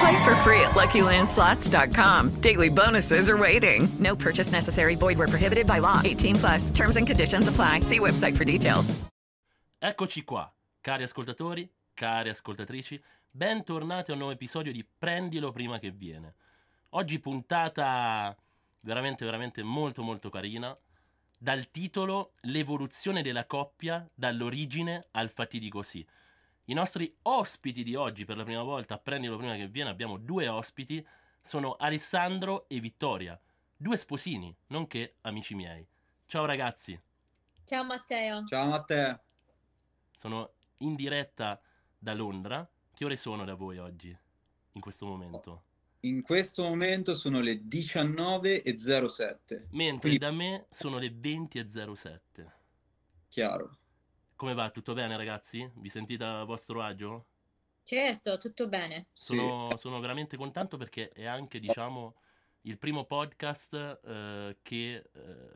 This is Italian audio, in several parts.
Play for free at LuckyLandSlots.com. Daily bonuses are waiting. No purchase necessary. Void where prohibited by law. 18 plus. Terms and conditions apply. See website for details. Eccoci qua, cari ascoltatori, cari ascoltatrici, bentornati a un nuovo episodio di Prendilo prima che viene. Oggi puntata veramente veramente molto molto carina. Dal titolo L'evoluzione della coppia dall'origine al fatidico sì. I nostri ospiti di oggi, per la prima volta, prendilo prima che viene, abbiamo due ospiti, sono Alessandro e Vittoria, due sposini, nonché amici miei. Ciao ragazzi. Ciao Matteo. Ciao Matteo. Sono in diretta da Londra. Che ore sono da voi oggi, in questo momento? In questo momento sono le 19.07. Mentre Quindi... da me sono le 20.07. Chiaro. Come va? Tutto bene, ragazzi? Vi sentite a vostro agio? Certo, tutto bene. Sono, sì. sono veramente contento perché è anche, diciamo, il primo podcast eh, che eh,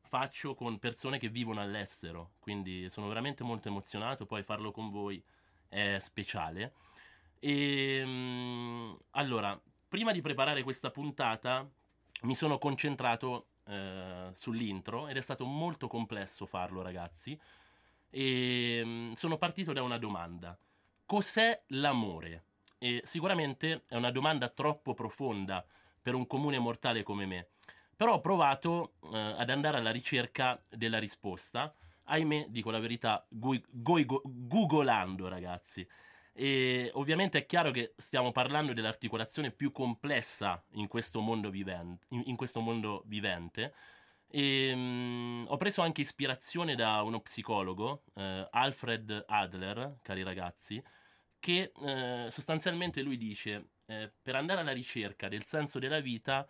faccio con persone che vivono all'estero. Quindi sono veramente molto emozionato. Poi farlo con voi è speciale. E mh, allora, prima di preparare questa puntata, mi sono concentrato eh, sull'intro ed è stato molto complesso farlo, ragazzi e ehm, sono partito da una domanda. Cos'è l'amore? E sicuramente è una domanda troppo profonda per un comune mortale come me. Però ho provato eh, ad andare alla ricerca della risposta. Ahimè, dico la verità, gu- gu- gu- googolando, ragazzi. E ovviamente è chiaro che stiamo parlando dell'articolazione più complessa in questo mondo, viven- in questo mondo vivente e, um, ho preso anche ispirazione da uno psicologo, eh, Alfred Adler, cari ragazzi, che eh, sostanzialmente lui dice, eh, per andare alla ricerca del senso della vita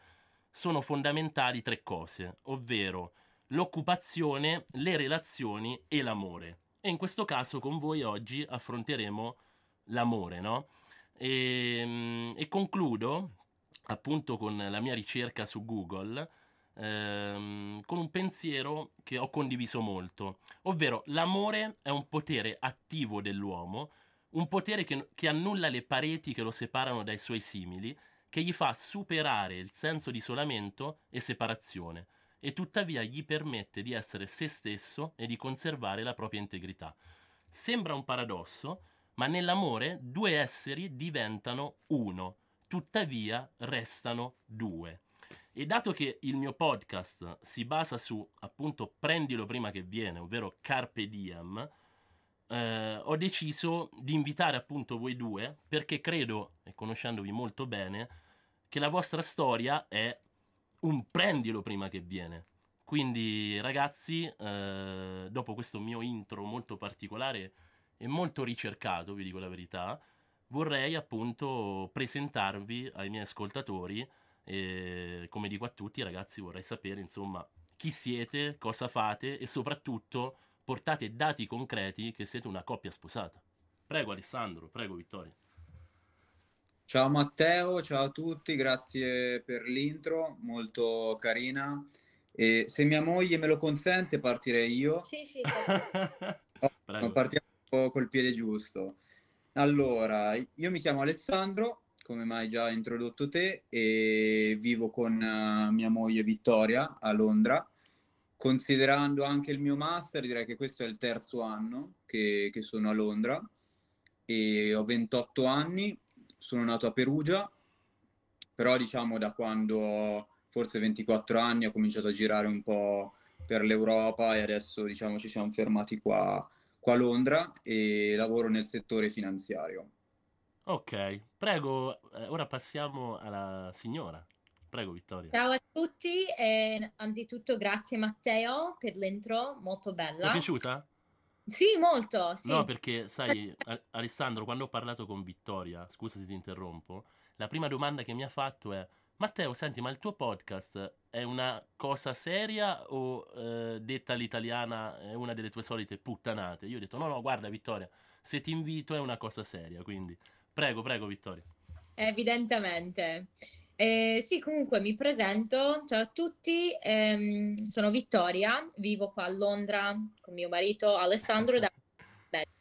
sono fondamentali tre cose, ovvero l'occupazione, le relazioni e l'amore. E in questo caso con voi oggi affronteremo l'amore, no? E, um, e concludo appunto con la mia ricerca su Google ehm, con un pensiero che ho condiviso molto, ovvero l'amore è un potere attivo dell'uomo, un potere che, che annulla le pareti che lo separano dai suoi simili, che gli fa superare il senso di isolamento e separazione e tuttavia gli permette di essere se stesso e di conservare la propria integrità. Sembra un paradosso, ma nell'amore due esseri diventano uno, tuttavia restano due. E dato che il mio podcast si basa su appunto prendilo prima che viene, ovvero Carpe Diem, eh, ho deciso di invitare appunto voi due perché credo, e conoscendovi molto bene, che la vostra storia è un prendilo prima che viene. Quindi ragazzi, eh, dopo questo mio intro molto particolare e molto ricercato, vi dico la verità, vorrei appunto presentarvi ai miei ascoltatori e come dico a tutti, ragazzi, vorrei sapere insomma chi siete, cosa fate e soprattutto portate dati concreti che siete una coppia sposata. Prego Alessandro, prego Vittorio. Ciao Matteo, ciao a tutti, grazie per l'intro, molto carina. E se mia moglie me lo consente, partirei io. Sì, sì. oh, partiamo col piede giusto. Allora, io mi chiamo Alessandro, come mai già introdotto te, e vivo con uh, mia moglie Vittoria a Londra. Considerando anche il mio master, direi che questo è il terzo anno che, che sono a Londra e ho 28 anni, sono nato a Perugia, però diciamo da quando ho forse 24 anni ho cominciato a girare un po' per l'Europa e adesso diciamo ci siamo fermati qua, qua a Londra e lavoro nel settore finanziario. Ok, prego, eh, ora passiamo alla signora. Prego Vittoria. Ciao a tutti e anzitutto grazie Matteo per l'intro, molto bella. Ti è piaciuta? Sì, molto, sì. No, perché sai, Alessandro, quando ho parlato con Vittoria, scusa se ti interrompo, la prima domanda che mi ha fatto è Matteo, senti, ma il tuo podcast è una cosa seria o eh, detta all'italiana è una delle tue solite puttanate? Io ho detto no, no, guarda Vittoria, se ti invito è una cosa seria, quindi prego, prego Vittoria. Evidentemente. Eh, sì, comunque mi presento. Ciao a tutti, ehm, sono Vittoria, vivo qua a Londra con mio marito Alessandro da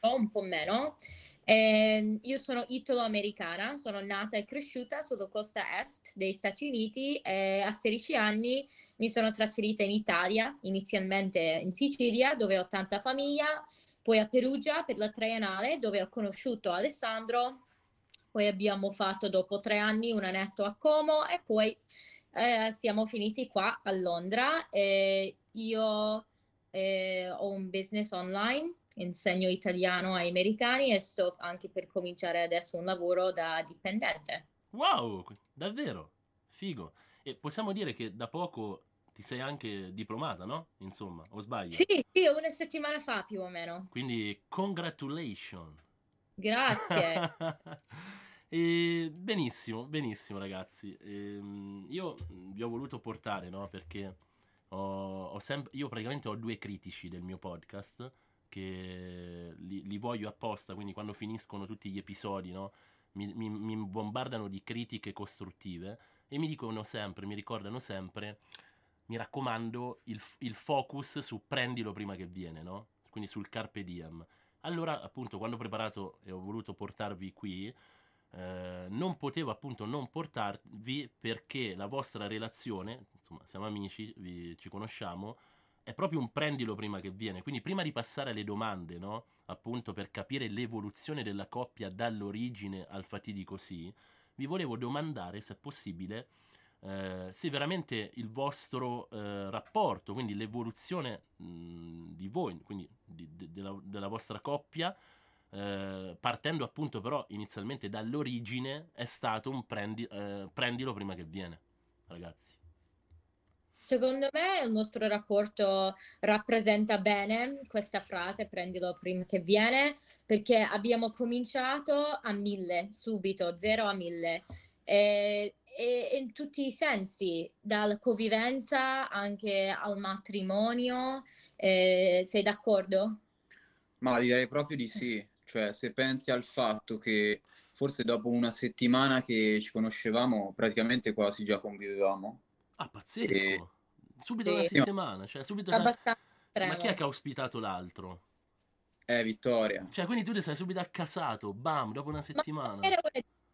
un po' meno. Eh, io sono italo-americana, sono nata e cresciuta sulla costa est degli Stati Uniti e a 16 anni mi sono trasferita in Italia, inizialmente in Sicilia dove ho tanta famiglia, poi a Perugia per la triennale dove ho conosciuto Alessandro poi abbiamo fatto dopo tre anni un annetto a Como e poi eh, siamo finiti qua a Londra. E io eh, ho un business online, insegno italiano ai americani e sto anche per cominciare adesso un lavoro da dipendente. Wow, davvero, figo. E possiamo dire che da poco ti sei anche diplomata, no? Insomma, o sbaglio? Sì, sì, una settimana fa più o meno. Quindi, congratulations. Grazie. e benissimo, benissimo ragazzi. Ehm, io vi ho voluto portare, no? Perché ho, ho sempre, io praticamente ho due critici del mio podcast che li, li, voglio apposta, quindi quando finiscono tutti gli episodi, no? Mi, mi, mi, bombardano di critiche costruttive e mi dicono sempre, mi ricordano sempre, mi raccomando, il, il focus su prendilo prima che viene, no? Quindi sul carpe diem. Allora, appunto, quando ho preparato e ho voluto portarvi qui, eh, non potevo appunto non portarvi perché la vostra relazione, insomma, siamo amici, vi, ci conosciamo, è proprio un prendilo prima che viene. Quindi, prima di passare alle domande, no? Appunto, per capire l'evoluzione della coppia dall'origine al fatidico sì, vi volevo domandare se è possibile eh, se veramente il vostro eh, rapporto, quindi l'evoluzione mh, di voi, quindi di, de, della, della, vostra coppia, eh, partendo appunto però inizialmente dall'origine, è stato un prendi, eh, prendilo prima che viene, ragazzi. Secondo me il nostro rapporto rappresenta bene questa frase, prendilo prima che viene, perché abbiamo cominciato a mille, subito, zero a mille e, e, in tutti i sensi, dalla convivenza anche al matrimonio. Eh, sei d'accordo? Ma direi proprio di sì. Cioè, se pensi al fatto che forse dopo una settimana che ci conoscevamo, praticamente quasi già convivevamo. Ah, pazzesco! E... Subito sì. una settimana, cioè subito... Abbastanza Ma chi è che ha ospitato l'altro? Eh, Vittoria. Cioè, quindi tu ti sei subito accasato, bam, dopo una settimana. Ma era una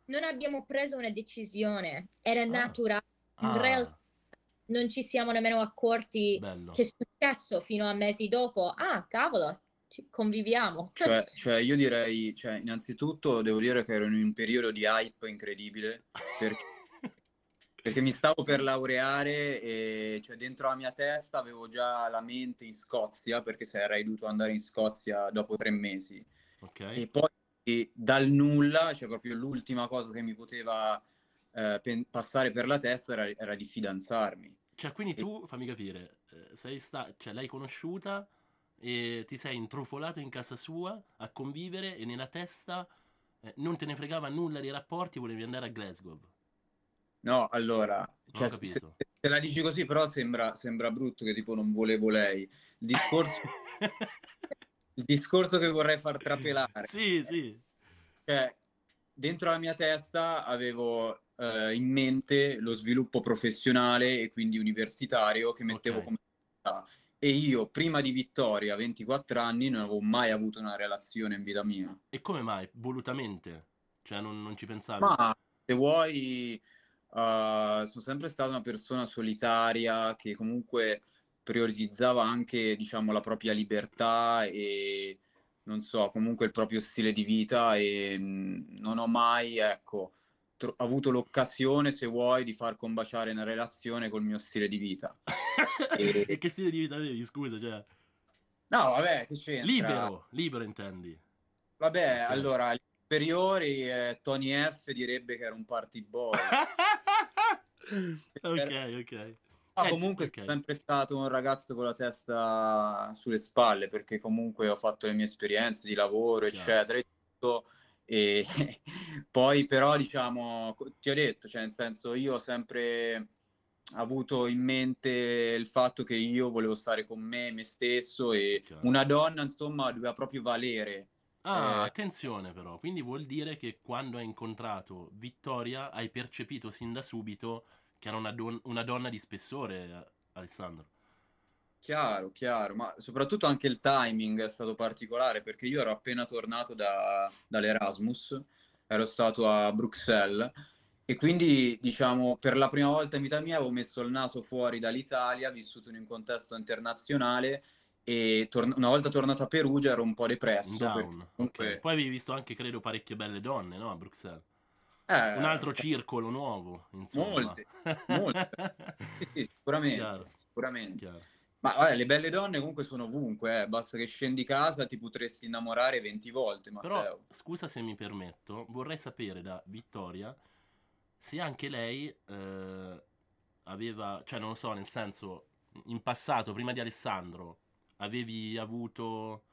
non abbiamo preso una decisione, era ah. naturale. In ah. realtà non ci siamo nemmeno accorti Bello. che è successo fino a mesi dopo. Ah, cavolo, ci conviviamo. Cioè, cioè, io direi, cioè, innanzitutto devo dire che ero in un periodo di hype incredibile perché, perché mi stavo per laureare e cioè, dentro la mia testa avevo già la mente in Scozia perché sarei dovuto andare in Scozia dopo tre mesi. Okay. E poi dal nulla, cioè proprio l'ultima cosa che mi poteva eh, pen- passare per la testa era, era, di fidanzarmi. Cioè, quindi tu, fammi capire, eh, sei sta- cioè, l'hai conosciuta e ti sei intrufolato in casa sua a convivere e nella testa eh, non te ne fregava nulla dei rapporti, volevi andare a Glasgow. No, allora, cioè, se, se, la dici così però sembra, sembra brutto che tipo non volevo lei. Il discorso... il discorso che vorrei far trapelare. sì, sì. Cioè, dentro la mia testa avevo eh, in mente lo sviluppo professionale e quindi universitario che mettevo okay. come e io prima di Vittoria, a 24 anni, non avevo mai avuto una relazione in vita mia. E come mai? Volutamente? Cioè non, non ci pensavi? Ma se vuoi, uh, sono sempre stata una persona solitaria che comunque prioritizzava anche, diciamo, la propria libertà e, non so, comunque il proprio stile di vita e mh, non ho mai, ecco, tro- avuto l'occasione, se vuoi, di far combaciare una relazione col mio stile di vita. e... e... che stile di vita avevi, scusa? Cioè... No, vabbè, che c'entra? Libero, libero intendi. Vabbè, okay. allora, agli superiori eh, Tony F direbbe che era un party boy. ok, ok. Ah, eh, comunque okay. sono sempre stato un ragazzo con la testa sulle spalle perché comunque ho fatto le mie esperienze di lavoro, Chiaro. eccetera. E, tutto, e poi però diciamo, ti ho detto, cioè nel senso io ho sempre avuto in mente il fatto che io volevo stare con me, me stesso e Chiaro. una donna insomma doveva proprio valere. Ah, eh, attenzione però, quindi vuol dire che quando hai incontrato Vittoria hai percepito sin da subito che era una, don- una donna di spessore, Alessandro. Chiaro, chiaro, ma soprattutto anche il timing è stato particolare perché io ero appena tornato da, dall'Erasmus, ero stato a Bruxelles e quindi diciamo per la prima volta in vita mia avevo messo il naso fuori dall'Italia, vissuto in un contesto internazionale e tor- una volta tornato a Perugia ero un po' depresso. Down, comunque... okay. Poi avevi visto anche, credo, parecchie belle donne, no, a Bruxelles? Eh, un altro circolo nuovo, insomma. Molte, molte. sì, sicuramente. Chiaro. sicuramente. Chiaro. Ma vabbè, le belle donne comunque sono ovunque, eh. basta che scendi casa ti potresti innamorare 20 volte, Matteo. Però, scusa se mi permetto, vorrei sapere da Vittoria se anche lei eh, aveva, cioè non lo so, nel senso, in passato, prima di Alessandro, avevi avuto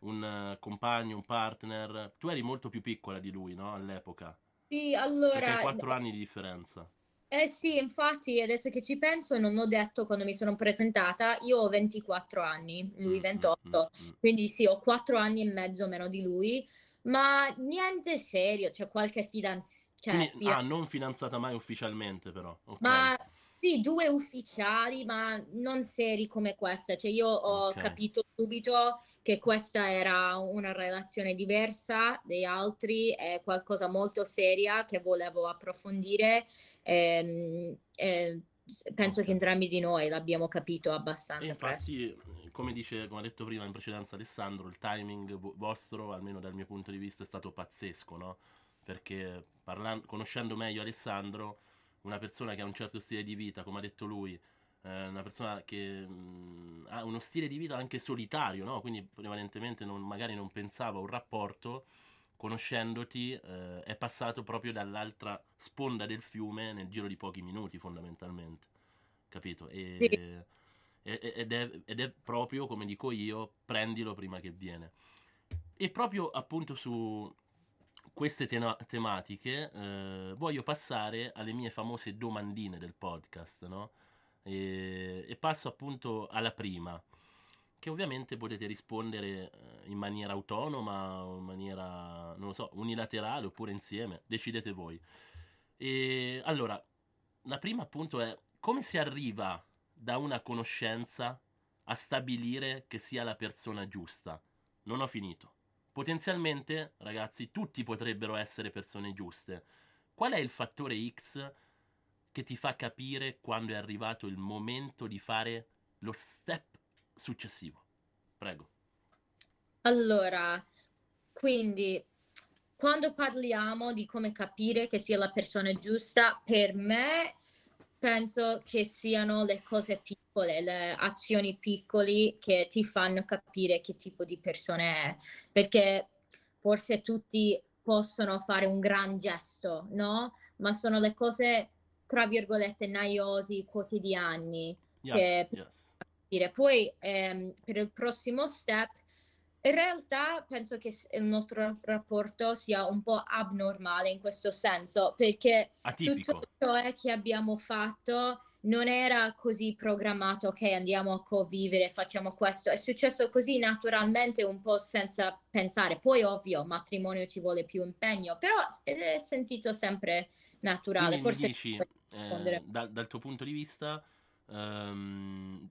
un uh, compagno, un partner. Tu eri molto più piccola di lui, no? All'epoca. Sì, allora... Perché hai 4 anni di differenza. Eh sì, infatti adesso che ci penso non ho detto quando mi sono presentata, io ho 24 anni, lui 28, mm, mm, mm, quindi sì, ho 4 anni e mezzo meno di lui, ma niente serio, c'è qualche fidanzata. Cioè, fida- ah, non fidanzata mai ufficialmente però. Okay. Ma sì, due ufficiali, ma non seri come questa, cioè io ho okay. capito subito che questa era una relazione diversa degli altri, è qualcosa molto seria che volevo approfondire. E, ehm, e penso che entrambi di noi l'abbiamo capito abbastanza. E infatti, presto. come dice, come ha detto prima in precedenza Alessandro, il timing vostro, almeno dal mio punto di vista, è stato pazzesco, no? Perché parlando, conoscendo meglio Alessandro, una persona che ha un certo stile di vita, come ha detto lui, eh, una persona che mh, mm, ha uno stile di vita anche solitario, no? quindi prevalentemente non, magari non pensava a un rapporto, conoscendoti eh, è passato proprio dall'altra sponda del fiume nel giro di pochi minuti fondamentalmente, capito? E, sì. ed, è, ed è proprio, come dico io, prendilo prima che viene. E proprio appunto su queste te- tematiche eh, voglio passare alle mie famose domandine del podcast, no? E, e passo appunto alla prima, che ovviamente potete rispondere eh, in maniera autonoma in maniera, non lo so, unilaterale oppure insieme, decidete voi. E allora, la prima appunto è come si arriva da una conoscenza a stabilire che sia la persona giusta? Non ho finito. Potenzialmente, ragazzi, tutti potrebbero essere persone giuste. Qual è il fattore X che ti fa capire quando è arrivato il momento di fare lo step successivo. Prego. Allora, quindi quando parliamo di come capire che sia la persona giusta, per me penso che siano le cose piccole, le azioni piccole che ti fanno capire che tipo di persona è, perché forse tutti possono fare un gran gesto, no? Ma sono le cose tra virgolette noiosi quotidiani yes, che yes. poi ehm, per il prossimo step in realtà penso che il nostro rapporto sia un po' abnormale in questo senso perché Atipico. tutto ciò che abbiamo fatto non era così programmato che okay, andiamo a convivere, facciamo questo, è successo così naturalmente un po' senza pensare. Poi ovvio, matrimonio ci vuole più impegno, però è sentito sempre naturale. Quindi Forse dici, eh, dal, dal, tuo punto di vista, ehm,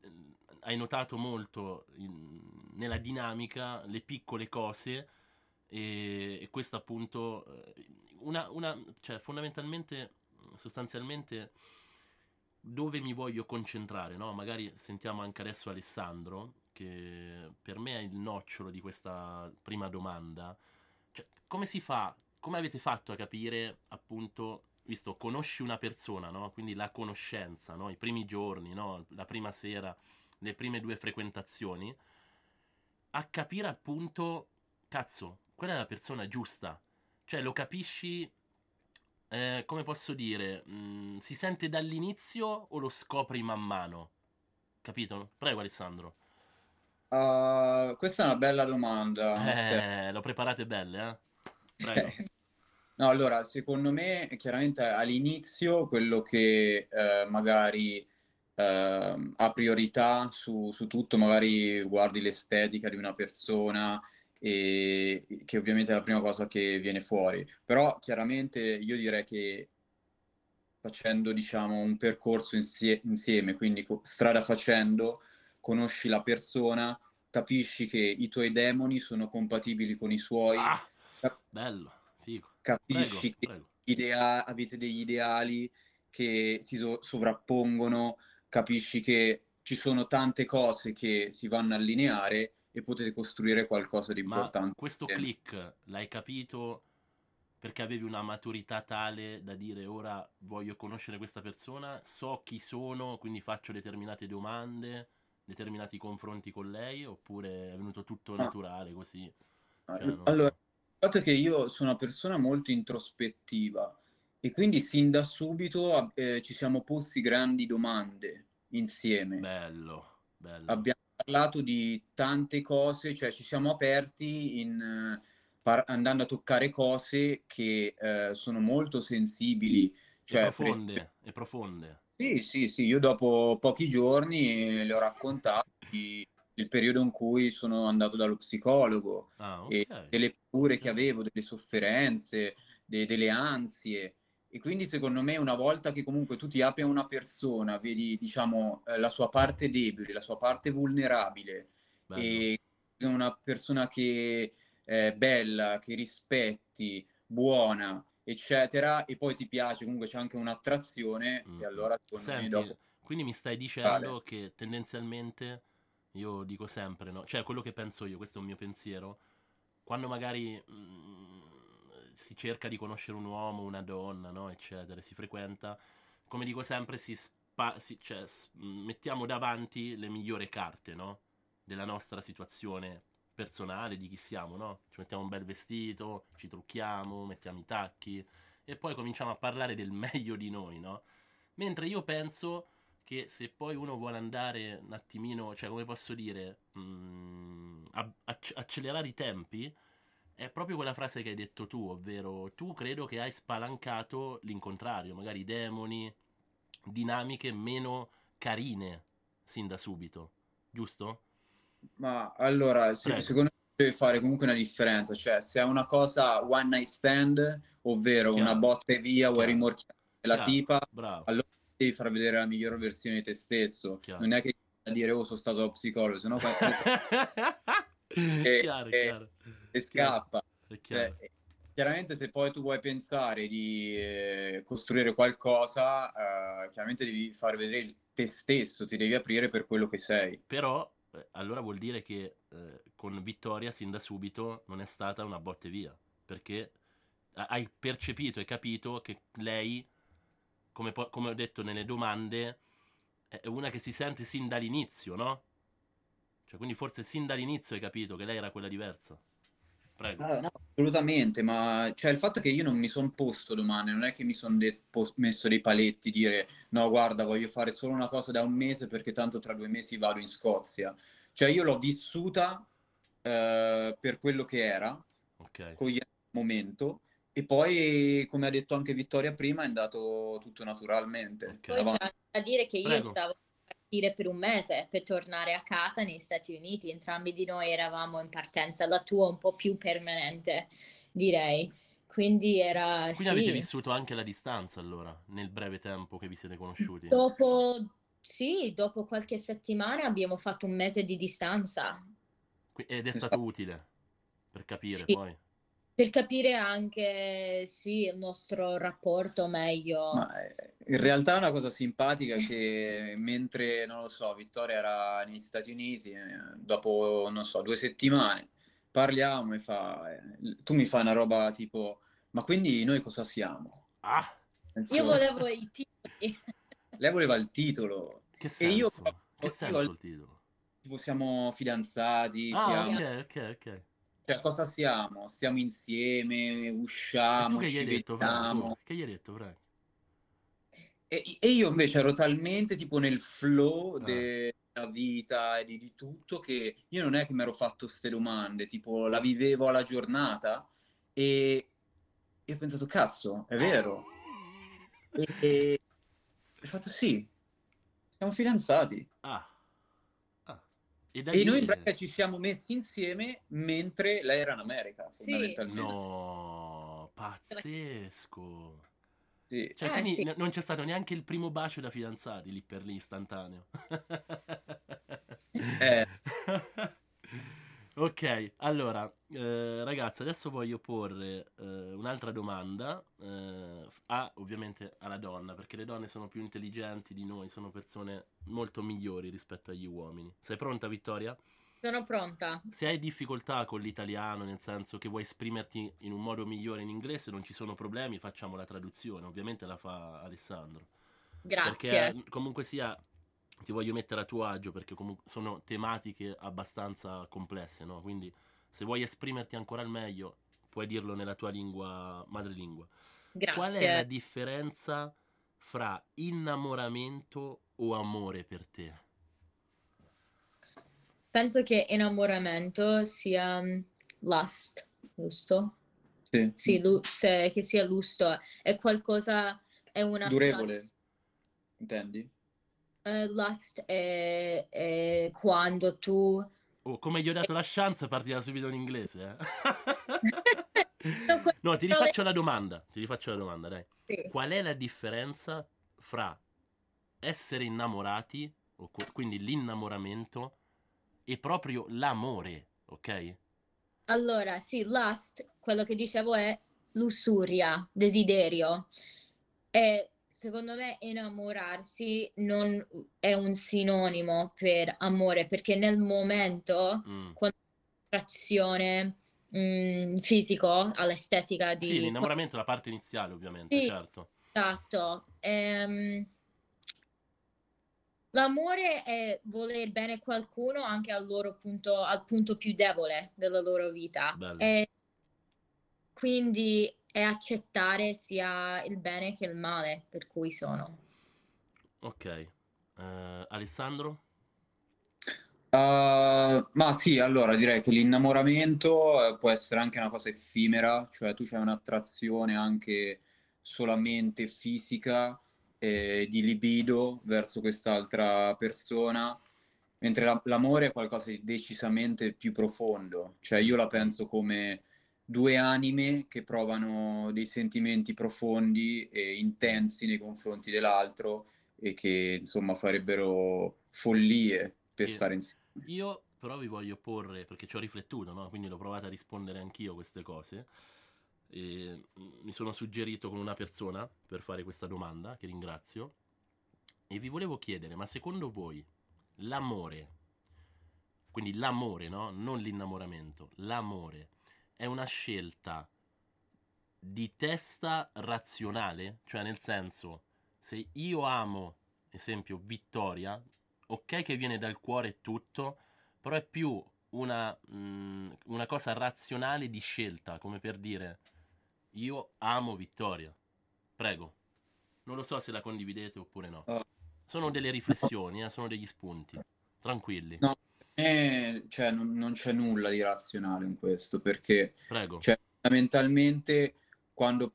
hai notato molto in, nella dinamica le piccole cose e, e questo appunto, eh, una, una, cioè fondamentalmente, sostanzialmente, dove mi voglio concentrare, no? Magari sentiamo anche adesso Alessandro, che per me è il nocciolo di questa prima domanda. Cioè, come si fa come avete fatto a capire, appunto, visto, conosci una persona, no? Quindi la conoscenza, no? I primi giorni, no? La prima sera, le prime due frequentazioni, a capire appunto, cazzo, quella è la persona giusta. Cioè, lo capisci, eh, come posso dire, mh, mm, si sente dall'inizio o lo scopri man mano? Capito? Prego, Alessandro. Uh, questa è una bella domanda. Eh, l'ho preparate belle, eh? Prego. no, allora, secondo me, chiaramente all'inizio quello che eh, magari eh, ha priorità su, su, tutto, magari guardi l'estetica di una persona, e che ovviamente è la prima cosa che viene fuori. Però chiaramente io direi che facendo, diciamo, un percorso insie- insieme, quindi strada facendo, conosci la persona, capisci che i tuoi demoni sono compatibili con i suoi. Ah, bello. Capisci prego, che Idea- avete degli ideali che si so- sovrappongono, capisci che ci sono tante cose che si vanno a allineare e potete costruire qualcosa di importante. Ma questo click l'hai capito perché avevi una maturità tale da dire ora voglio conoscere questa persona, so chi sono, quindi faccio determinate domande, determinati confronti con lei, oppure è venuto tutto naturale così? Cioè, allora, fatto è che io sono una persona molto introspettiva e quindi sin da subito eh, ci siamo posti grandi domande insieme. Bello, bello. Abbiamo parlato di tante cose, cioè ci siamo aperti in par- andando a toccare cose che eh, sono molto sensibili. Cioè, e profonde, es- e profonde. Sì, sì, sì, io dopo pochi giorni le ho raccontati il periodo in cui sono andato dallo psicologo ah, okay. e delle paure che avevo, delle sofferenze, de- delle ansie. E quindi secondo me una volta che comunque tu ti apri a una persona, vedi diciamo eh, la sua parte debole, la sua parte vulnerabile Bello. e una persona che eh, bella, che rispetti, buona, eccetera, e poi ti piace, comunque c'è anche un'attrazione, mm. e allora Senti, dopo... quindi mi stai dicendo vale. che tendenzialmente, io dico sempre, no? cioè quello che penso io, questo è un mio pensiero, quando magari mh, mm, si cerca di conoscere un uomo, una donna, no? eccetera, si frequenta, come dico sempre, si spa- si, cioè, s- mettiamo davanti le migliori carte, no? Della nostra situazione personale di chi siamo, no? Ci mettiamo un bel vestito, ci trucchiamo, mettiamo i tacchi e poi cominciamo a parlare del meglio di noi, no? Mentre io penso che se poi uno vuole andare un attimino, cioè come posso dire, mh, mm, acc- accelerare i tempi, è proprio quella frase che hai detto tu, ovvero tu credo che hai spalancato l'incontrario, magari demoni, dinamiche meno carine sin da subito, giusto? Ma allora, se, secondo me devi fare comunque una differenza, cioè se è una cosa one night stand, ovvero Chiaro. una botta e via, vuoi rimorchiare la tipa, Bravo. allora devi far vedere la migliore versione di te stesso. Chiaro. Non è che a dire oh sono stato psicologo, sennò fai e, chiaro, e, chiaro. e scappa. Cioè, chiaramente se poi tu vuoi pensare di eh, costruire qualcosa, eh, chiaramente devi far vedere te stesso, ti devi aprire per quello che sei. Però eh, allora vuol dire che eh, con Vittoria sin da subito non è stata una botte via, perché hai percepito e capito che lei, come, come ho detto nelle domande, è una che si sente sin dall'inizio, no? Cioè, quindi forse sin dall'inizio hai capito che lei era quella diversa. Prego. Ah, no, assolutamente, ma cioè, il fatto che io non mi sono posto domande, non è che mi sono de- messo dei paletti, dire no, guarda, voglio fare solo una cosa da un mese perché tanto tra due mesi vado in Scozia. Cioè, io l'ho vissuta eh, per quello che era, okay. con il momento, e poi, come ha detto anche Vittoria prima, è andato tutto naturalmente. Okay. Poi c'è da dire che Prego. io stavo partire per un mese per tornare a casa negli Stati Uniti. Entrambi di noi eravamo in partenza, la tua un po' più permanente, direi. Quindi era. Quindi sì. avete vissuto anche la distanza allora, nel breve tempo che vi siete conosciuti? Dopo, sì, dopo qualche settimana abbiamo fatto un mese di distanza. Ed è stato utile per capire sì. poi per capire anche sì, il nostro rapporto meglio. Ma eh, in realtà è una cosa simpatica che mentre, non lo so, Vittoria era negli Stati Uniti, eh, dopo, non so, due settimane, parliamo e fa, eh, tu mi fai una roba tipo, ma quindi noi cosa siamo? Ah! Io volevo i titoli. Lei voleva il titolo. Che senso? E io, che senso il titolo? Tipo siamo fidanzati, ah, siamo... ok, ok, ok. Cioè, cosa siamo? Stiamo insieme, usciamo, che ci gli hai detto, vediamo. Che gli hai detto, prego? E, e, io invece ero talmente tipo nel flow ah. della vita e di, di, tutto che io non è che mi ero fatto queste domande, tipo la vivevo alla giornata e, e ho pensato, cazzo, è vero. e, e ho fatto sì, siamo fidanzati. Ah. E, e noi in pratica ci siamo messi insieme mentre lei era in America, fondamentalmente. Sì. No, pazzesco. Sì. Cioè, Eh, quindi sì. n- non c'è stato neanche il primo bacio da fidanzati lì per lì, istantaneo. Eh. ok, allora, eh, ragazzi, adesso voglio porre eh, un'altra domanda eh, a, ovviamente alla donna, perché le donne sono più intelligenti di noi, sono persone molto migliori rispetto agli uomini. Sei pronta, Vittoria? Sono pronta. Se hai difficoltà con l'italiano, nel senso che vuoi esprimerti in un modo migliore in inglese, non ci sono problemi, facciamo la traduzione. Ovviamente la fa Alessandro. Grazie. Perché comunque sia, ti voglio mettere a tuo agio perché comunque sono tematiche abbastanza complesse, no? Quindi se vuoi esprimerti ancora al meglio, puoi dirlo nella tua lingua madrelingua. Grazie. Qual è la differenza fra innamoramento o amore per te? Penso che innamoramento sia mm, lust, giusto? Sì. Sì, lu- se- che sia lusto. È qualcosa, è una... Durevole, attraz- intendi? Eh, lust è, è quando tu... Oh, come gli ho dato la chance, partirà subito in inglese. Eh? No, ti rifaccio la domanda. Ti rifaccio la domanda, dai. Sì. Qual è la differenza fra essere innamorati, quindi l'innamoramento, e proprio l'amore, ok? Allora, sì, lust, quello che dicevo è lussuria, desiderio. E secondo me innamorarsi non è un sinonimo per amore, perché nel momento, Mm. quando attrazione mm, fisico all'estetica di... Sì, l'innamoramento è la parte iniziale, ovviamente, Sì. certo. Esatto. Ehm, l'amore è voler bene qualcuno anche al loro punto, al punto più debole della loro vita. E quindi è accettare sia il bene che il male per cui sono. Ok. Eh, Alessandro? Uh, ma sì, allora direi che l'innamoramento eh, può essere anche una cosa effimera, cioè tu c'hai un'attrazione anche solamente fisica, eh, di libido verso quest'altra persona, mentre la- l'amore è qualcosa di decisamente più profondo, cioè io la penso come due anime che provano dei sentimenti profondi e intensi nei confronti dell'altro e che insomma farebbero follie per Sì. stare insieme. Io però vi voglio porre, perché ci ho riflettuto, no? Quindi l'ho provata a rispondere anch'io a queste cose. E mm, mi sono suggerito con una persona per fare questa domanda, che ringrazio. E vi volevo chiedere, ma secondo voi l'amore, quindi l'amore, no? Non l'innamoramento, l'amore è una scelta di testa razionale? Cioè nel senso, se io amo, esempio, Vittoria, ok che viene dal cuore e tutto, però è più una, mm, una cosa razionale di scelta, come per dire io amo Vittoria. Prego. Non lo so se la condividete oppure no. Oh. Sono delle riflessioni, eh, sono degli spunti. Tranquilli. No, eh, cioè, non, non c'è nulla di razionale in questo, perché cioè, fondamentalmente quando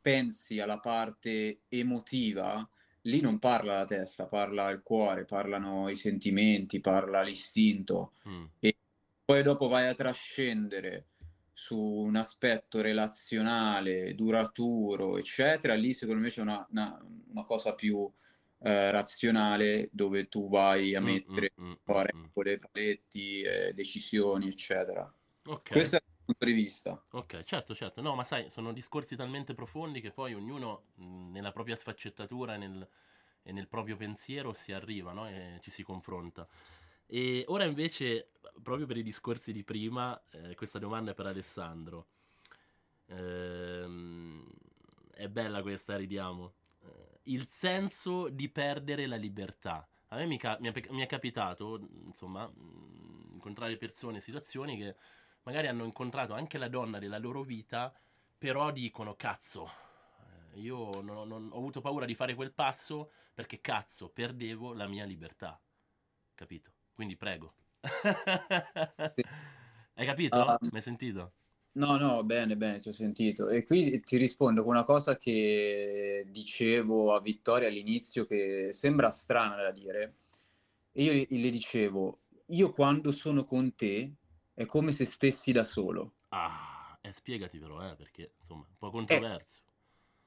pensi alla parte emotiva, lì non parla la testa, parla il cuore, parlano i sentimenti, parla l'istinto. Mm. Poi dopo vai a trascendere su un aspetto relazionale, duraturo, eccetera, lì secondo me c'è una, una- una cosa più eh, razionale dove tu vai a Mm, mettere mm, mm, po' mm, mm. regole, paletti, eh, decisioni, eccetera. Ok. Questo è il punto di vista. Ok, certo, certo. No, ma sai, sono discorsi talmente profondi che poi ognuno mh, nella propria sfaccettatura e nel, e nel proprio pensiero si arriva, no? E ci si confronta. E ora invece, proprio per i discorsi di prima, eh, questa domanda è per Alessandro. Ehm, è bella questa, ridiamo. Il senso di perdere la libertà. A me mi, ca- mi, è, mi è capitato, insomma, incontrare persone, situazioni che magari hanno incontrato anche la donna della loro vita, però dicono cazzo, eh, io non, non, ho avuto paura di fare quel passo perché cazzo, perdevo la mia libertà. Capito? Quindi prego. Hai capito? Uh, Mi hai sentito? No, no, bene, bene, ti ho sentito. E qui ti rispondo con una cosa che dicevo a Vittoria all'inizio, che sembra strana da dire. E io le dicevo, io quando sono con te è come se stessi da solo. Ah, eh, spiegati però, eh, perché insomma, è un po' controverso. Eh,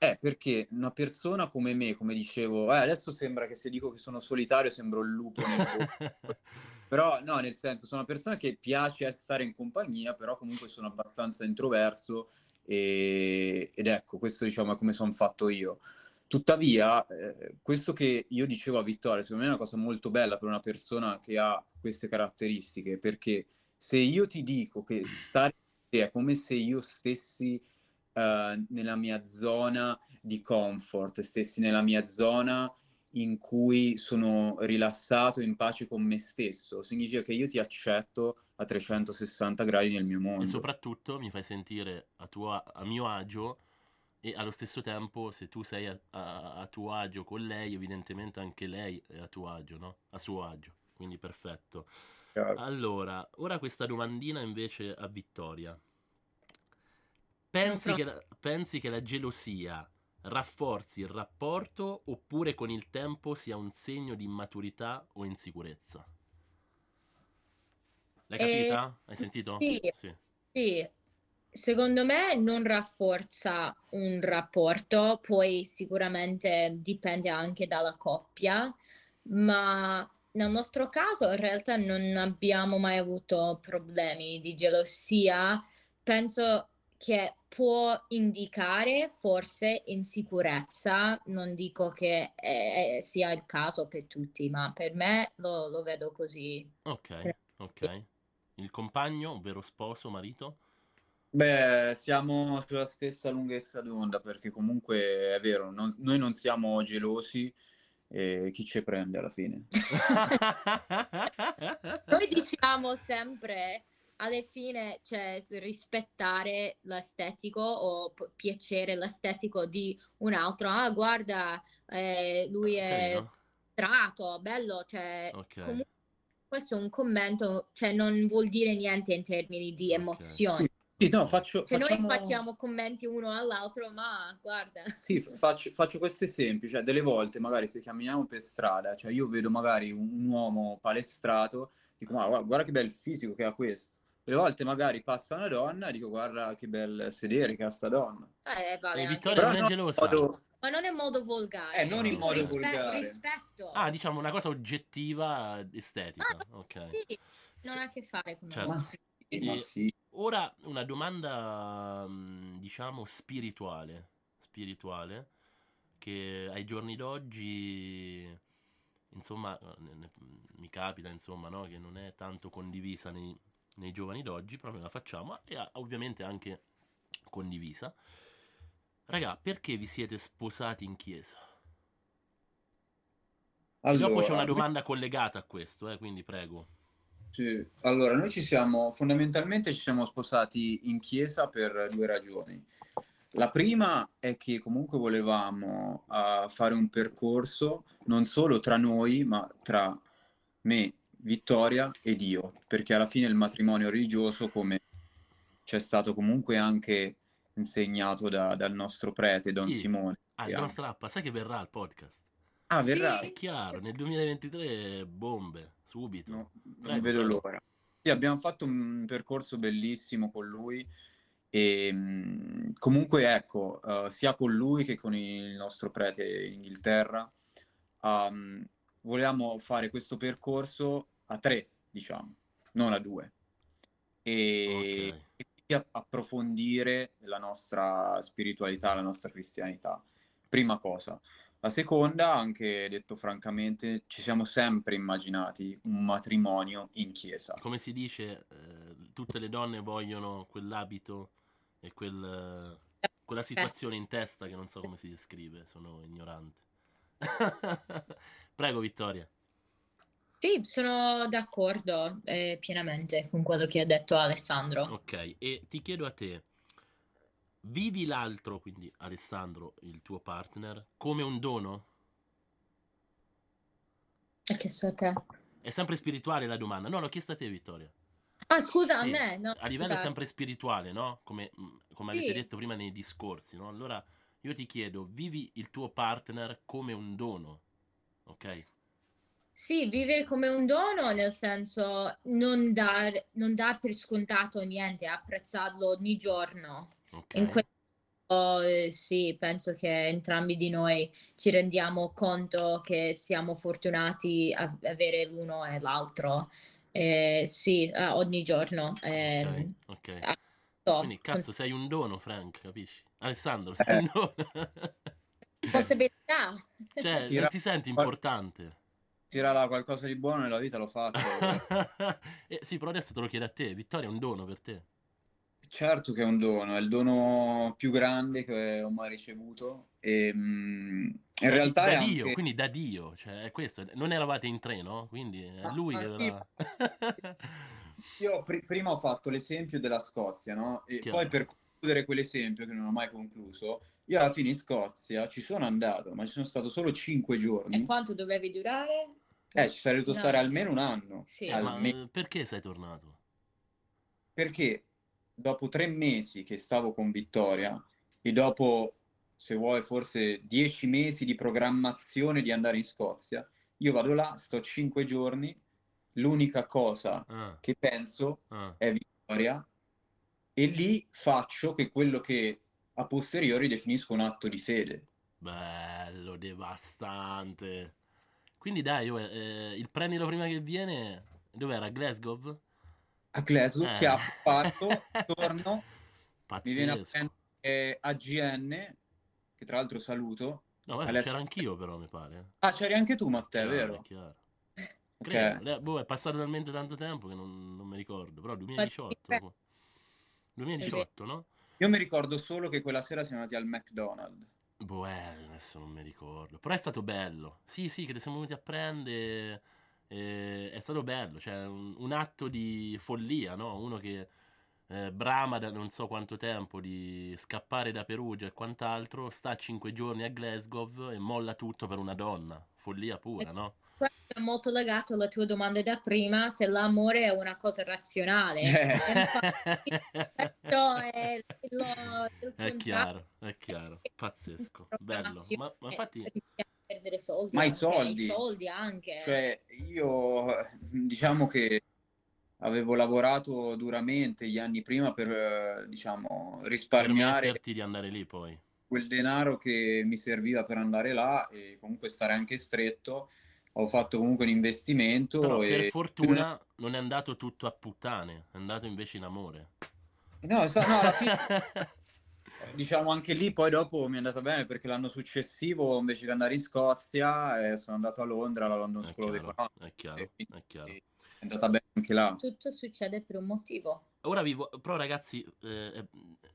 eh, perché una persona come me, come dicevo, eh, adesso sembra che se dico che sono solitario sembro il lupo Però no, nel senso, sono una persona che piace stare in compagnia, però comunque sono abbastanza introverso e... ed ecco, questo diciamo è come sono fatto io. Tuttavia, eh, questo che io dicevo a Vittoria, secondo me è una cosa molto bella per una persona che ha queste caratteristiche, perché se io ti dico che stare con te è come se io stessi uh, nella mia zona di comfort, stessi nella mia zona in cui sono rilassato, in pace con me stesso. Significa che io ti accetto a 360 gradi nel mio mondo. E soprattutto mi fai sentire a, tuo, a mio agio e allo stesso tempo se tu sei a, a, a, tuo agio con lei, evidentemente anche lei è a tuo agio, no? A suo agio. Quindi perfetto. Chiaro. Allora, ora questa domandina invece a Vittoria. Pensi, che la, pensi che la gelosia rafforzi il rapporto oppure con il tempo sia un segno di immaturità o insicurezza? L'hai capita? Eh, Hai sentito? Sì, sì. sì. Secondo me non rafforza un rapporto, poi sicuramente dipende anche dalla coppia, ma nel nostro caso in realtà non abbiamo mai avuto problemi di gelosia. Penso che può indicare forse insicurezza, non dico che è, sia il caso per tutti, ma per me lo, lo vedo così. Ok, ok. Il compagno, ovvero sposo, marito? Beh, siamo sulla stessa lunghezza d'onda perché comunque è vero, non, noi non siamo gelosi e chi ci prende alla fine? noi diciamo sempre alla fine cioè, rispettare l'estetico o p- piacere l'estetico di un altro. Ah, guarda, eh, lui è trato, bello, cioè, okay. comunque questo è un commento, cioè non vuol dire niente in termini di emozioni. Sì. Sì, no, faccio, cioè facciamo... noi facciamo commenti uno all'altro, ma guarda. Sì, faccio, faccio questo esempio, cioè delle volte magari se camminiamo per strada, cioè io vedo magari un, un uomo palestrato, dico ma guarda, guarda che bel fisico che ha questo le volte magari passa una donna e dico guarda che bel sedere che ha sta donna. Eh, vale, e Vittoria non è gelosa. Modo... Ma non in modo volgare. Eh, non in modo rispe- volgare. Rispetto. Ah, diciamo una cosa oggettiva, estetica. Ah, ok. Sì, non ha a che fare con certo. ma sì, ma sì. Ora una domanda, mm, diciamo, spirituale. Spirituale. Che ai giorni d'oggi insomma, mi capita, insomma, no? che non è tanto condivisa nei, nei giovani d'oggi, però noi la facciamo e ovviamente anche condivisa. Raga, perché vi siete sposati in chiesa? Allora, dopo c'è una domanda collegata a questo, eh, quindi prego. Sì. Allora, noi ci siamo, fondamentalmente ci siamo sposati in chiesa per due ragioni. La prima è che comunque volevamo uh, fare un percorso non solo tra noi, ma tra me Vittoria e Dio, perché alla fine il matrimonio religioso, come c'è stato comunque anche insegnato da, dal nostro prete Don Chi? Simone. Ah, Don Strappa, sai che verrà al podcast? Ah, verrà? Sì. È chiaro, nel 2023 bombe, subito. No, prego, non vedo prego. l'ora. Sì, abbiamo fatto un percorso bellissimo con lui e comunque ecco, uh, sia con lui che con il nostro prete in Inghilterra, um, volevamo fare questo percorso a tre, diciamo, non a due. E, okay. e quindi approfondire la nostra spiritualità, la nostra cristianità. Prima cosa. La seconda, anche detto francamente, ci siamo sempre immaginati un matrimonio in chiesa. Come si dice, eh, tutte le donne vogliono quell'abito e quel, quella situazione in testa che non so come si descrive, sono ignorante. Prego Vittoria. Sì, sono d'accordo eh, pienamente con quello che ha detto Alessandro. Ok, e ti chiedo a te, vivi l'altro, quindi Alessandro, il tuo partner, come un dono? Ha chiesto a te. È sempre spirituale la domanda. No, l'ho chiesto a te, Vittoria. Ah, scusa, Sì, a me. No, a livello scusa. sempre spirituale, no? Come, mm, come avete Sì. detto prima nei discorsi, no? Allora io ti chiedo, vivi il tuo partner come un dono, ok? Sì, vivere come un dono, nel senso non dar, non dar per scontato niente, apprezzarlo ogni giorno. Ok. In questo, eh, sì, penso che entrambi di noi ci rendiamo conto che siamo fortunati a avere l'uno e l'altro. Eh, sì, eh, ogni giorno. Ok, ehm, ok. so, Quindi, cazzo, sei un dono, Frank, capisci? Alessandro, sei un dono. responsabilità. cioè, ti senti importante? Tira là qualcosa di buono nella vita l'ho fatto. Eh, sì, però adesso te lo chiedo a te. Vittoria è un dono per te. Certo che è un dono, è il dono più grande che ho mai ricevuto. E, mm, in Da- realtà da è Dio, anche... quindi da Dio, cioè è questo. Non eravate in tre, no? Quindi è Ah, lui che sì. aveva... Io pri- prima ho fatto l'esempio della Scozia, no? E Chiaro. poi per concludere quell'esempio, che non ho mai concluso, io alla fine in Scozia ci sono andato, ma ci sono stato solo cinque E giorni. quanto dovevi durare? Eh, ci sarei dovuto No. stare almeno un anno. Sì. Ma Almeno. eh, perché sei tornato? Perché dopo tre mesi che stavo con Vittoria e dopo, se vuoi, forse dieci mesi di programmazione di andare in Scozia, io vado là, sto cinque giorni, l'unica cosa Ah, che penso ah. è Vittoria e lì faccio che quello che a posteriori definisco un atto di fede. Bello, devastante. Quindi dai, eh, il prendilo prima che viene, dov'era? Glasgow? A Glasgow, Eh. che ha fatto, torno, mi viene a prendere AGN, che tra l'altro saluto. No, vabbè, Adesso- c'ero anch'io però, mi pare. Ah, c'eri anche tu, Matteo, Chiaro, vero? è chiaro. Ok. Credo. Eh, boh, è passato talmente tanto tempo che non, non mi ricordo. Però 2018. boh. 2018, no? Io mi ricordo solo che quella sera siamo andati al McDonald's. Boh, eh, adesso non mi ricordo. Però è stato bello. Sì, sì, che siamo venuti a prendere. eh, è stato bello. Cioè, un, un atto di follia, no? Uno che eh, brama da non so quanto tempo di scappare da Perugia e quant'altro, sta cinque giorni a Glasgow e molla tutto per una donna. Follia pura, no? Questo è molto legato alla tua domanda da prima, se l'amore è una cosa razionale. Eh. E infatti, questo è il, il È chiaro, è chiaro. Pazzesco. Bello. Ma, ma infatti... perdere soldi. Ma i soldi. I soldi anche. Cioè, io diciamo che avevo lavorato duramente gli anni prima per, eh, diciamo, Per risparmiare metterti di andare lì poi. quel denaro che mi serviva per andare là e comunque stare anche stretto. Ho fatto comunque un investimento Però e... per fortuna non è andato tutto a puttane, è andato invece in amore. No, sta- no, alla fine, diciamo anche lì poi dopo mi è andata bene perché l'anno successivo invece di andare in Scozia eh, sono andato a Londra alla London È School of Economics è chiaro, è chiaro. è andata bene anche là. Tutto succede per un motivo. Ora vi però ragazzi, eh, eh,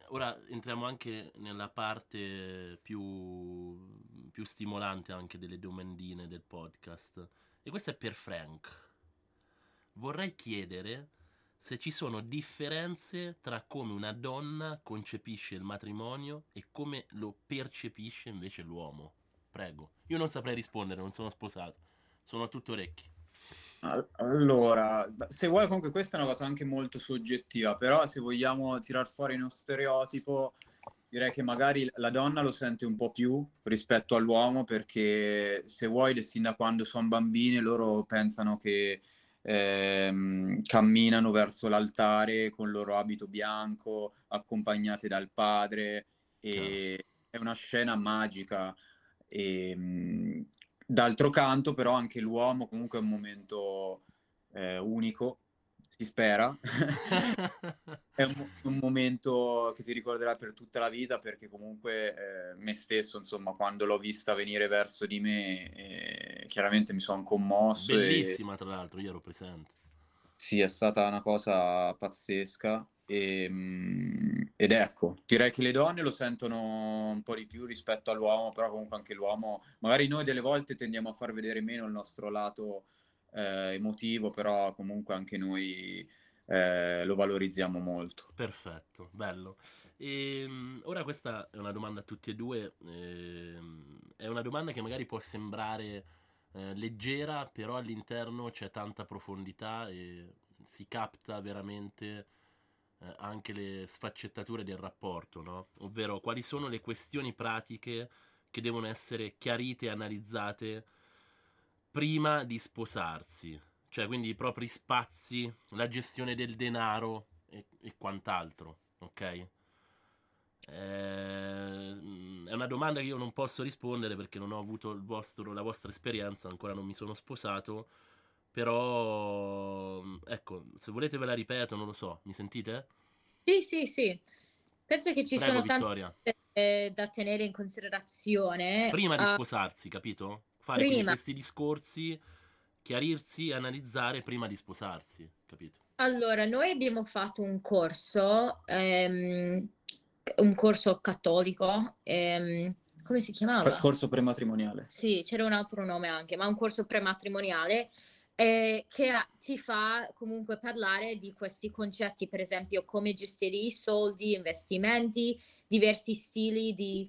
ora entriamo anche nella parte più, più stimolante anche delle domandine del podcast. E questo è per Frank. Vorrei chiedere se ci sono differenze tra come una donna concepisce il matrimonio e come lo percepisce invece l'uomo. Prego. Io non saprei rispondere, non sono sposato. Sono tutto orecchi. Al- Allora, se vuoi comunque questa è una cosa anche molto soggettiva, però se vogliamo tirar fuori uno stereotipo, direi che magari la donna lo sente un po' più rispetto all'uomo perché se vuoi, sin da quando sono bambine, loro pensano che ehm, camminano verso l'altare con il loro abito bianco, accompagnate dal padre e è una scena magica. E, mh, d'altro canto, però, anche l'uomo comunque è un momento eh, unico, si spera. è un, un momento che ti ricorderai per tutta la vita perché comunque eh, me stesso, insomma, quando l'ho vista venire verso di me, eh, chiaramente mi sono commosso. e- Bellissima, tra l'altro, io ero presente. sì, è stata una cosa pazzesca E, ehm, ed ecco, direi che le donne lo sentono un po' di più rispetto all'uomo, però comunque anche l'uomo, magari noi delle volte tendiamo a far vedere meno il nostro lato eh, emotivo, però comunque anche noi eh, lo valorizziamo molto. Perfetto, bello. E, ehm, ora questa è una domanda a tutti e due, eh, è una domanda che magari può sembrare eh, leggera, però all'interno c'è tanta profondità e si capta veramente eh, anche le sfaccettature del rapporto, no? Ovvero quali sono le questioni pratiche che devono essere chiarite e analizzate prima di sposarsi, cioè quindi i propri spazi, la gestione del denaro e, e quant'altro, ok? Eh, è una domanda che io non posso rispondere perché non ho avuto vostro, la vostra esperienza, ancora non mi sono sposato. Però, ecco, se volete ve la ripeto, non lo so, mi sentite? Sì, sì, sì. Penso che ci Prego, sono Vittoria. tante cose da tenere in considerazione. Prima di Uh, sposarsi, capito? Fare questi discorsi, chiarirsi, analizzare prima di sposarsi, capito? Allora, noi abbiamo fatto un corso, ehm, un corso cattolico, ehm, come si chiamava? Corso prematrimoniale. Sì, c'era un altro nome anche, ma un corso prematrimoniale eh, che ti fa comunque parlare di questi concetti, per esempio come gestire i soldi, investimenti, diversi stili di,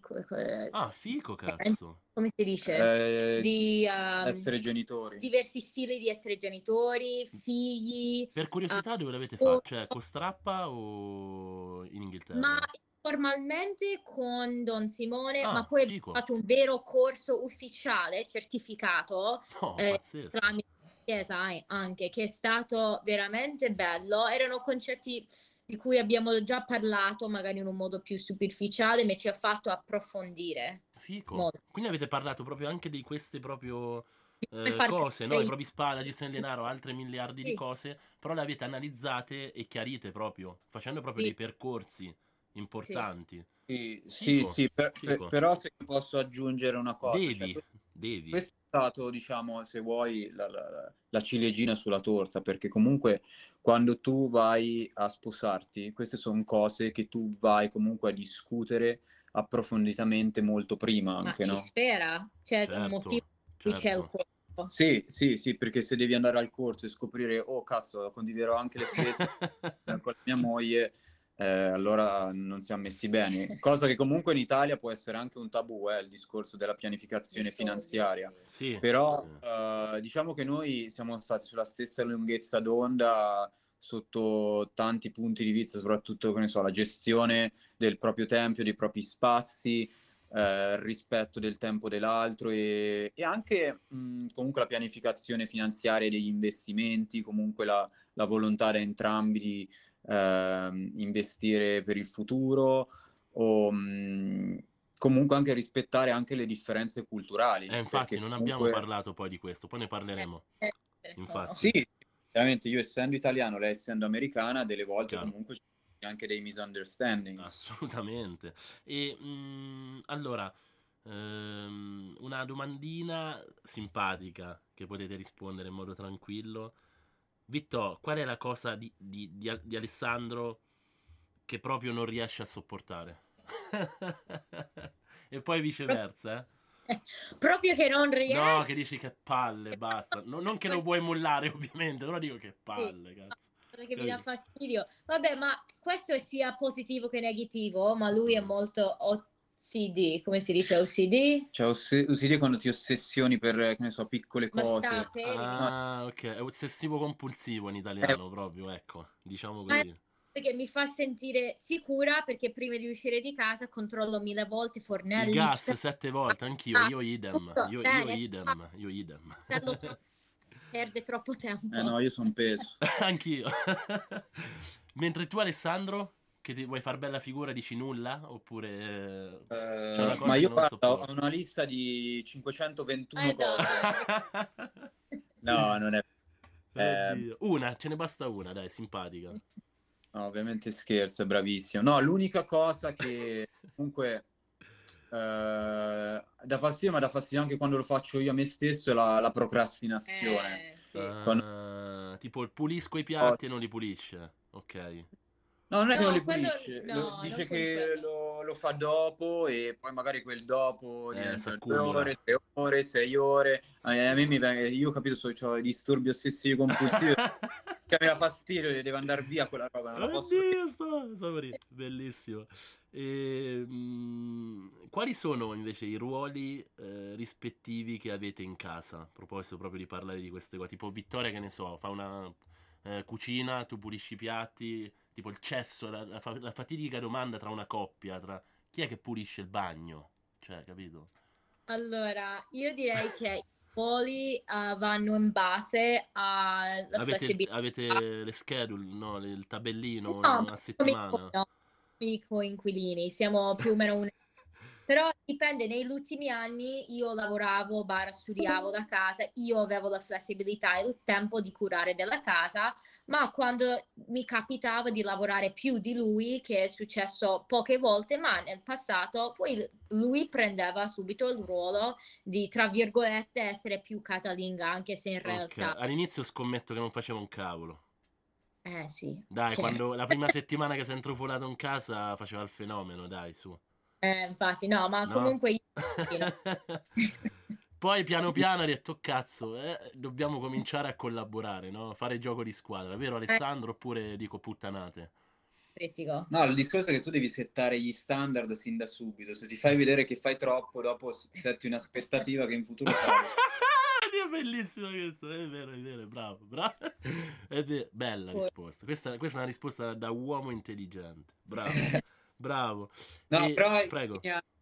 Ah, fico, cazzo. come si dice? Eh, Di, ehm, essere genitori. diversi stili di essere genitori, figli, Per curiosità, dove l'avete oh, fatto? Cioè, con Strappa o in Inghilterra? ma formalmente con Don Simone, Ah, ma poi fico. fatto un vero corso ufficiale, certificato, No, eh, pazzesco. tramite Chiesa anche, che è stato veramente bello. Erano concetti di cui abbiamo già parlato, magari in un modo più superficiale, ma ci ha fatto approfondire. Fico. molto. Quindi avete parlato proprio anche di queste proprio eh, cose, no? I propri spa, la gestione del denaro, altre miliardi di Sì. cose, però le avete analizzate e chiarite proprio, facendo proprio Sì. dei percorsi importanti. Sì, sì, Fico, sì, per- per- però se posso aggiungere una cosa, cioè, Devi, que- devi. questo è stato, diciamo, se vuoi, la, la- la ciliegina sulla torta, perché comunque quando tu vai a sposarti, queste sono cose che tu vai comunque a discutere approfonditamente molto prima Ma anche, ci no? spera, c'è un Certo, motivo per cui c'è il certo. corso. Sì, sì, sì, perché se devi andare al corso e scoprire, oh cazzo, condividerò anche le spese con la mia moglie, eh, allora non siamo messi bene. Cosa che comunque in Italia può essere anche un tabù, eh, il discorso della pianificazione finanziaria. sì. Però eh, diciamo che noi siamo stati sulla stessa lunghezza d'onda sotto tanti punti di vista, soprattutto, che ne so, la gestione del proprio tempo, dei propri spazi, eh, il rispetto del tempo dell'altro e, e anche mh, comunque la pianificazione finanziaria degli investimenti, comunque la, la volontà da entrambi di ehm, investire per il futuro o mh, comunque anche rispettare anche le differenze culturali. Eh, infatti non abbiamo comunque- parlato poi di questo, poi ne parleremo. Eh. Infatti. Sì, chiaramente io essendo italiano, lei essendo americana, delle volte Chiaro. comunque ci sono anche dei misunderstandings. Assolutamente. E mh, allora, ehm, una domandina simpatica che potete rispondere in modo tranquillo. Vitto, qual è la cosa di, di- di di Alessandro che proprio non riesce a sopportare? e poi viceversa, eh? Proprio che non riesco. No, che dici che palle, basta. No- non che lo vuoi mollare, ovviamente, però dico che palle, cazzo. che mi dà fastidio. Vabbè, ma questo è sia positivo che negativo, ma lui è molto OCD, come si dice OCD? Cioè, osse- OCD quando ti ossessioni per, che ne so, piccole cose. Ah, ok, è ossessivo compulsivo in italiano proprio, ecco, diciamo così. perché mi fa sentire sicura perché prima di uscire di casa controllo mille volte i fornelli. Il gas spe- sette volte, anch'io, io idem, io, io idem, io idem. Perde troppo tempo. Eh no, io sono peso. Anch'io. Mentre tu Alessandro, che ti vuoi far bella figura, dici nulla? Oppure... eh, Eh, C'è una cosa ma che io non guarda, ho sopporto. una lista di 521 Eh, cose. No, non è... Eh. Una, ce ne basta una, dai, simpatica. no, ovviamente scherzo, è bravissimo. No, l'unica cosa che comunque eh, dà fastidio, ma dà fastidio anche quando lo faccio io a me stesso, è la, la procrastinazione. Eh, sì. Ah, tipo pulisco i piatti e non li pulisce. Ok. No, non è no, che non li pulisce, no, dice che lo, lo, fa dopo e poi magari quel dopo eh, diventa due ore, tre ore, sei ore. A me mi viene, io ho capito, so, ho disturbi ossessivi compulsivi, che mi dà fastidio, deve andare via quella roba, non la posso... Oddio, sto, sto bellissimo. E, mh, mm, quali sono invece i ruoli eh, rispettivi che avete in casa? A proposito proprio di parlare di queste cose, tipo Vittoria che ne so, fa una eh, cucina, tu pulisci i piatti tipo il cesso, la, la, la, fatidica domanda tra una coppia, tra chi è che pulisce il bagno, cioè, capito? Allora, io direi che i ruoli uh, vanno in base alla avete, flessibilità. Avete le schedule, no? il tabellino, no, una settimana? No, inquilini, siamo più o meno un però dipende, negli ultimi anni io lavoravo, bar, studiavo da casa, io avevo la flessibilità e il tempo di curare della casa, ma quando mi capitava di lavorare più di lui, che è successo poche volte, ma nel passato, poi lui prendeva subito il ruolo di, tra virgolette, essere più casalinga, anche se in realtà... Okay. All'inizio scommetto che non faceva un cavolo. Eh sì. Dai, cioè... quando la prima settimana che si è intrufolato in casa faceva il fenomeno, dai, su. Eh, infatti, no, ma no. comunque io... Poi piano piano ha detto, cazzo, eh, dobbiamo cominciare a collaborare, no? Fare gioco di squadra, vero eh. Alessandro? Oppure dico puttanate? Critico. No, il discorso è che tu devi settare gli standard sin da subito. Se ti fai vedere che fai troppo, dopo setti un'aspettativa che in futuro è bellissimo questo, è vero, è vero, bravo, bravo. È vero, bella risposta. Questa, questa, è una risposta da uomo intelligente, bravo. Bravo. No, e, però prego.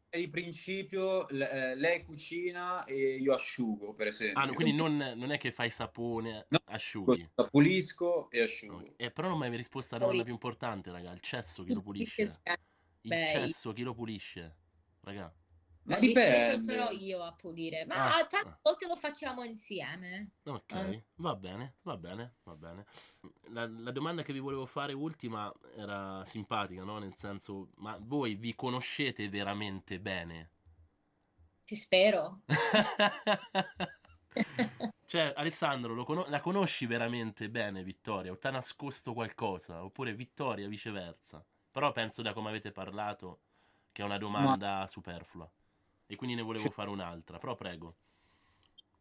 di principio eh, lei cucina e io asciugo, per esempio. Ah, no, quindi non, non, è che fai sapone, no, asciughi. Pulisco e asciugo. Okay. Eh, però non mi hai risposto alla domanda più importante, raga. Il cesso chi lo pulisce? Il cesso chi lo pulisce? Raga. Ma dipende. sono io a pulire, ma ah, tante ah. volte lo facciamo insieme. Ok, eh. va bene, va bene, va bene. La, la, domanda che vi volevo fare ultima era simpatica, no? Nel senso, ma voi vi conoscete veramente bene? Ci spero. cioè, Alessandro, con- la conosci veramente bene, Vittoria? O ti ha nascosto qualcosa? Oppure Vittoria viceversa? Però penso da come avete parlato che è una domanda ma... superflua e quindi ne volevo fare un'altra, però prego.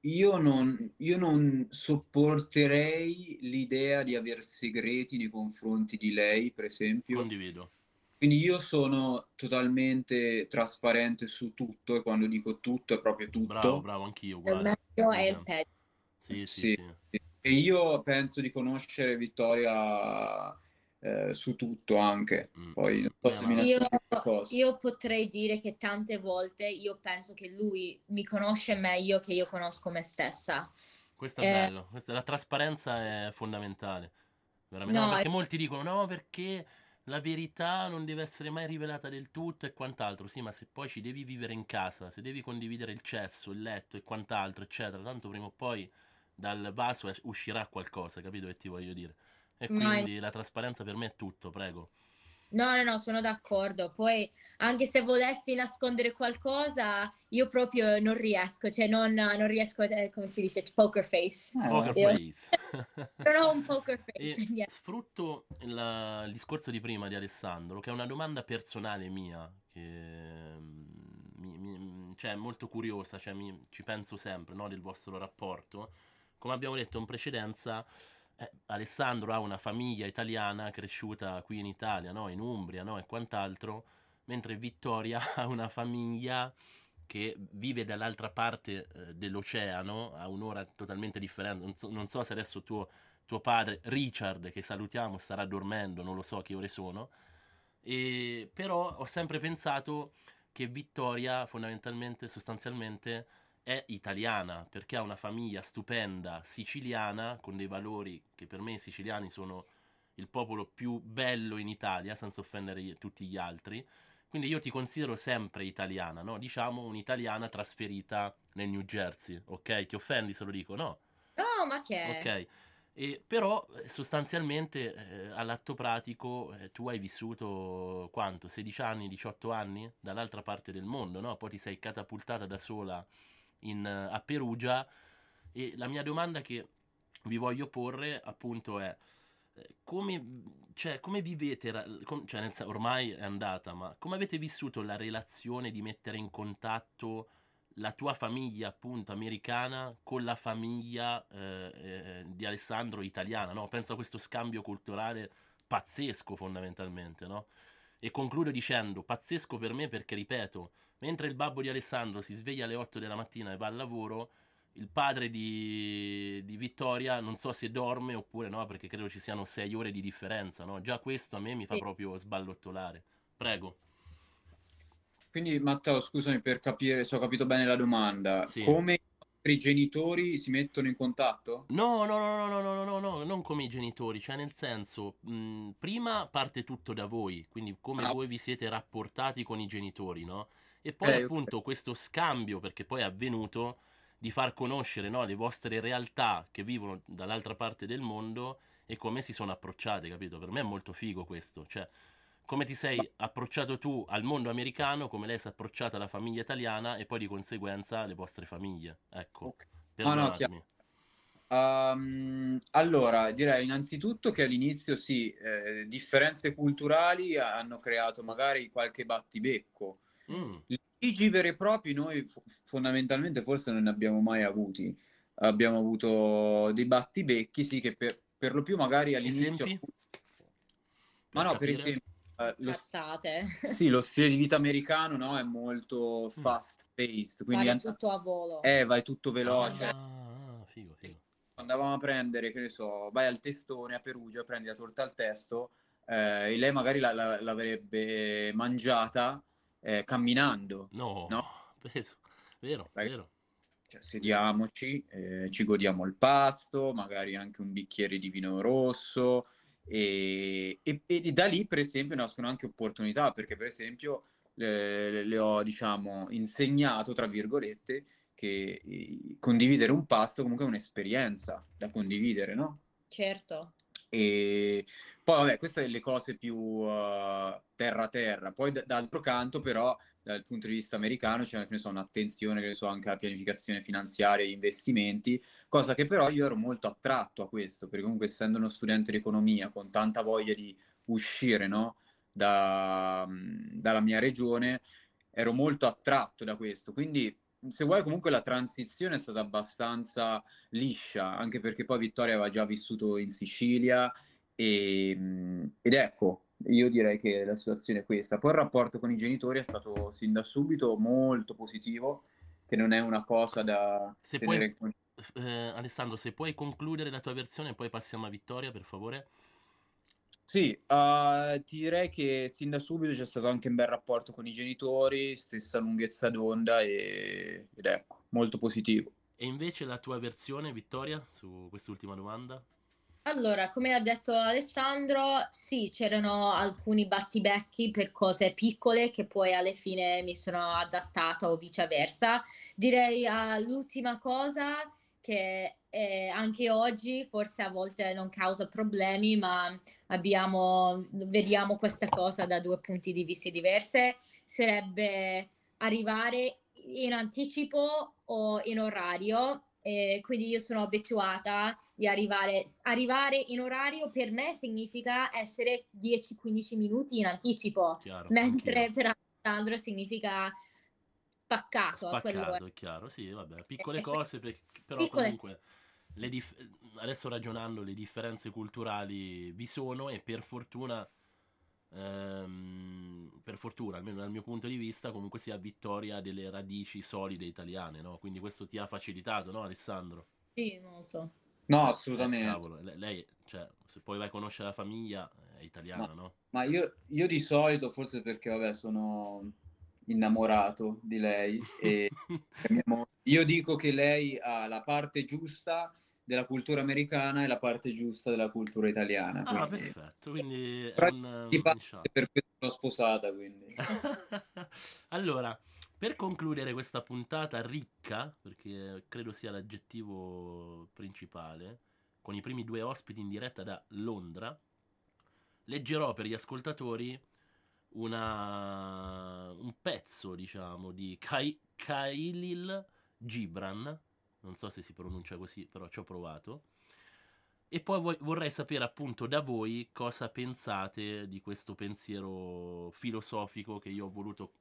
Io non, io non sopporterei l'idea di avere segreti nei confronti di lei, per esempio. Condivido. Quindi io sono totalmente trasparente su tutto e quando dico tutto è proprio tutto. Bravo, bravo, anch'io. Il meglio è il peggio. Sì, sì, sì, sì. E io penso di conoscere Vittoria eh, su tutto anche. Mm. Poi non so se mi io, io potrei dire che tante volte io penso che lui mi conosce meglio che io conosco me stessa. Questo è eh, bello, Questa, la trasparenza è fondamentale. Veramente. No, no, perché è... molti dicono no, perché la verità non deve essere mai rivelata del tutto e quant'altro. Sì, ma se poi ci devi vivere in casa, se devi condividere il cesso, il letto e quant'altro, eccetera, tanto prima o poi dal vaso uscirà qualcosa, capito che ti voglio dire? E quindi la trasparenza per me è tutto, prego. No, no, no, sono d'accordo. Poi, anche se volessi nascondere qualcosa, io proprio non riesco, cioè non, non riesco, eh, come si dice, poker face. Ah, poker io... face. non ho un poker face. Yeah. Sfrutto il, il, discorso di prima di Alessandro, che è una domanda personale mia, che mm, mi, mi, cioè, è molto curiosa, cioè, mi, ci penso sempre, no, del vostro rapporto. Come abbiamo detto in precedenza, eh, Alessandro ha una famiglia italiana cresciuta qui in Italia, no? in Umbria no? e quant'altro, mentre Vittoria ha una famiglia che vive dall'altra parte eh, dell'oceano, a un'ora totalmente differente. Non so, non so se adesso tuo, tuo, padre, Richard, che salutiamo, starà dormendo, non lo so che ore sono. E, però ho sempre pensato che Vittoria, fondamentalmente, sostanzialmente, è italiana perché ha una famiglia stupenda siciliana con dei valori che per me i siciliani sono il popolo più bello in Italia senza offendere tutti gli altri quindi io ti considero sempre italiana no? diciamo un'italiana trasferita nel New Jersey ok ti offendi se lo dico no no ma che ok e, però eh, sostanzialmente eh, all'atto pratico eh, tu hai vissuto quanto? 16 anni, 18 anni dall'altra parte del mondo, no? Poi ti sei catapultata da sola in, a Perugia e la mia domanda che vi voglio porre appunto è eh, come, cioè, come vivete, cioè, nel, ormai è andata, ma come avete vissuto la relazione di mettere in contatto la tua famiglia appunto americana con la famiglia eh, eh, di Alessandro italiana, no? Penso a questo scambio culturale pazzesco fondamentalmente, no? E concludo dicendo, pazzesco per me perché, ripeto, mentre il babbo di Alessandro si sveglia alle 8 della mattina e va al lavoro, il padre di, di Vittoria non so se dorme oppure no, perché credo ci siano 6 ore di differenza, no? Già questo a me mi fa proprio sballottolare. Prego. Quindi Matteo, scusami per capire se ho capito bene la domanda. Sì. Come i genitori si mettono in contatto? No, no, no, no, no, no, no, no, non come i genitori, cioè nel senso, mh, prima parte tutto da voi, quindi come ah. voi vi siete rapportati con i genitori, no? E poi eh, appunto okay. questo scambio, perché poi è avvenuto, di far conoscere no, le vostre realtà che vivono dall'altra parte del mondo e come si sono approcciate, capito? Per me è molto figo questo, cioè come ti sei approcciato tu al mondo americano, come lei si è approcciata alla famiglia italiana e poi di conseguenza alle vostre famiglie. Ecco, okay. perdonatemi. No, um, allora, direi innanzitutto che all'inizio sì, eh, differenze culturali hanno creato magari qualche battibecco. Mm. Litigi veri e propri noi f- fondamentalmente forse non ne abbiamo mai avuti. Abbiamo avuto dei battibecchi, sì, che per, per lo più magari all'inizio... Esempi? Ma no, capire? per esempio Uh, lo, sì, lo stile di vita americano no, è molto mm. fast paced. Quindi vai tutto a volo. Eh, vai tutto veloce. Ah, figo, figo. Andavamo a prendere, che ne so, vai al testone a Perugia, prendi la torta al testo eh, e lei magari la, la, l'avrebbe mangiata eh, camminando. No, no? Peso. vero, vai. vero. Cioè, sediamoci, eh, ci godiamo il pasto, magari anche un bicchiere di vino rosso, e, e, e, da lì, per esempio, nascono anche opportunità, perché per esempio le, le ho, diciamo, insegnato, tra virgolette, che condividere un pasto comunque è un'esperienza da condividere, no? Certo. E poi, vabbè, queste sono le cose più uh, terra terra. Poi, d- d'altro canto, però, dal punto di vista americano c'è so, un'attenzione so, anche alla pianificazione finanziaria e investimenti, cosa che però io ero molto attratto a questo, perché comunque essendo uno studente di economia con tanta voglia di uscire no, da, dalla mia regione, ero molto attratto da questo. Quindi se vuoi comunque la transizione è stata abbastanza liscia, anche perché poi Vittoria aveva già vissuto in Sicilia e, ed ecco, io direi che la situazione è questa. Poi il rapporto con i genitori è stato sin da subito molto positivo, che non è una cosa da se tenere puoi, in eh, Alessandro, se puoi concludere la tua versione, poi passiamo a Vittoria, per favore. Sì, uh, ti direi che sin da subito c'è stato anche un bel rapporto con i genitori, stessa lunghezza d'onda e... ed ecco, molto positivo. E invece la tua versione, Vittoria, su quest'ultima domanda? Allora, come ha detto Alessandro, sì, c'erano alcuni battibecchi per cose piccole che poi alla fine mi sono adattata o viceversa. Direi uh, l'ultima cosa che eh, anche oggi forse a volte non causa problemi, ma abbiamo, vediamo questa cosa da due punti di vista diversi, sarebbe arrivare in anticipo o in orario. Eh, quindi io sono abituata di arrivare, arrivare in orario per me significa essere 10-15 minuti in anticipo, Chiaro, mentre anch'io. per Alessandro significa spaccato. Spaccato, è chiaro, sì, vabbè, piccole cose, per, però piccole. comunque dif- adesso ragionando le differenze culturali vi sono e per fortuna, ehm, per fortuna, almeno dal mio punto di vista, comunque si ha vittoria delle radici solide italiane, no? Quindi questo ti ha facilitato, no Alessandro? Sì, molto. No, assolutamente. Eh, cavolo, lei, cioè, se poi vai a conoscere la famiglia, è italiana, ma, no? Ma io, io di solito, forse perché, vabbè, sono innamorato di lei. E io dico che lei ha la parte giusta della cultura americana e la parte giusta della cultura italiana. Ah, quindi... perfetto, quindi è un, un per questo l'ho sposata, quindi. allora, per concludere questa puntata ricca, perché credo sia l'aggettivo principale, con i primi due ospiti in diretta da Londra, leggerò per gli ascoltatori una, un pezzo, diciamo, di Kai, Kailil Gibran, non so se si pronuncia così, però ci ho provato, E poi vorrei sapere appunto da voi cosa pensate di questo pensiero filosofico che io ho voluto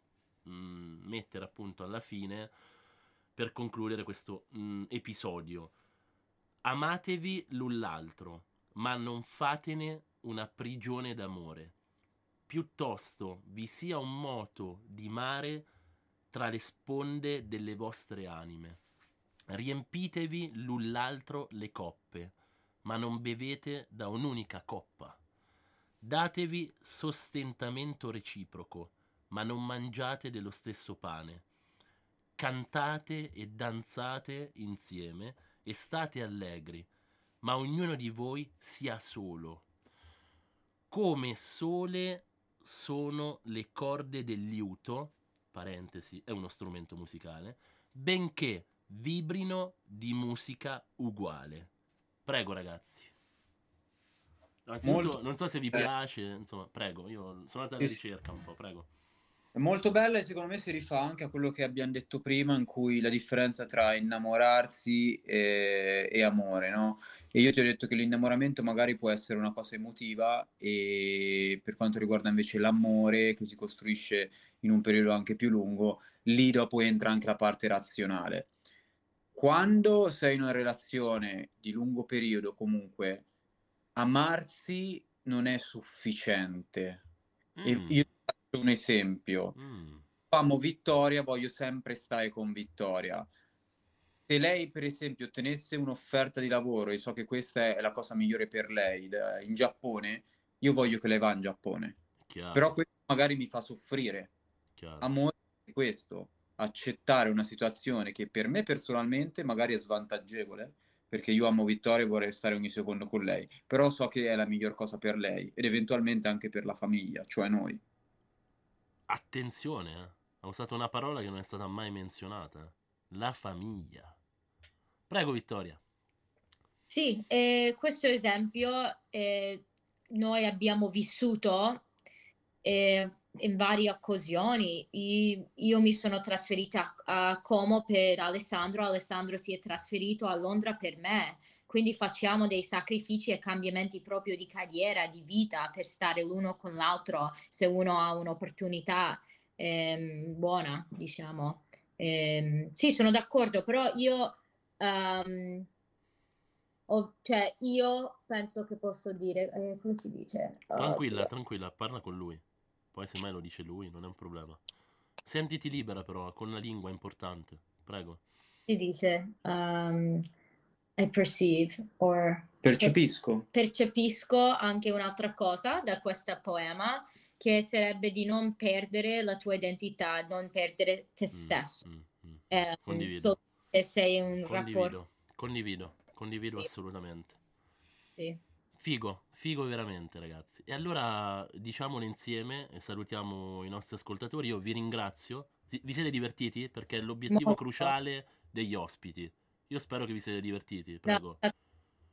mh, mm, mettere appunto alla fine per concludere questo mh, mm, episodio. Amatevi l'un l'altro, ma non fatene una prigione d'amore. Piuttosto vi sia un moto di mare tra le sponde delle vostre anime. Riempitevi l'un l'altro le coppe ma non bevete da un'unica coppa. Datevi sostentamento reciproco, ma non mangiate dello stesso pane. Cantate e danzate insieme e state allegri, ma ognuno di voi sia solo. Come sole sono le corde del liuto, parentesi, è uno strumento musicale, benché vibrino di musica uguale. Prego, ragazzi. Anzitutto, Molto... non so se vi piace, insomma, prego, io sono andato alla ricerca un po', prego. È molto bella e secondo me si rifà anche a quello che abbiamo detto prima, in cui la differenza tra innamorarsi e, e, amore, no? E io ti ho detto che l'innamoramento magari può essere una cosa emotiva e per quanto riguarda invece l'amore che si costruisce in un periodo anche più lungo, lì dopo entra anche la parte razionale quando sei in una relazione di lungo periodo, comunque, amarsi non è sufficiente. Mm. Io faccio un esempio. Mm. Amo Vittoria, voglio sempre stare con Vittoria. Se lei, per esempio, ottenesse un'offerta di lavoro e so che questa è la cosa migliore per lei in Giappone, io voglio che lei va in Giappone. Chiaro. Però questo magari mi fa soffrire. Chiaro. Amore è questo accettare una situazione che per me personalmente magari è svantaggevole, perché io amo Vittoria e vorrei stare ogni secondo con lei, però so che è la miglior cosa per lei ed eventualmente anche per la famiglia, cioè noi. Attenzione, eh? ho usato una parola che non è stata mai menzionata, la famiglia. Prego Vittoria. Sì, eh, questo esempio eh, noi abbiamo vissuto eh, in varie occasioni. Io, mi sono trasferita a Como per Alessandro, Alessandro si è trasferito a Londra per me, quindi facciamo dei sacrifici e cambiamenti proprio di carriera, di vita per stare l'uno con l'altro se uno ha un'opportunità ehm, buona, diciamo. Ehm, sì, sono d'accordo, però io... Um, ho, cioè, io penso che posso dire, eh, come si dice? Tranquilla, oh, tranquilla, parla con lui. Poi semmai lo dice lui, non è un problema. Sentiti libera però, con la lingua importante. Prego. Si dice um, I perceive or percepisco. percepisco anche un'altra cosa da questo poema che sarebbe di non perdere la tua identità, non perdere te mm, stesso. Mm, mm, mm. Eh, condivido. So sei un condivido, rapporto. Condivido, condivido sì. assolutamente. Sì. Figo, figo veramente ragazzi. E allora diciamolo insieme e salutiamo i nostri ascoltatori. Io vi ringrazio. Vi siete divertiti? Perché è l'obiettivo Molto. cruciale degli ospiti. Io spero che vi siete divertiti, prego.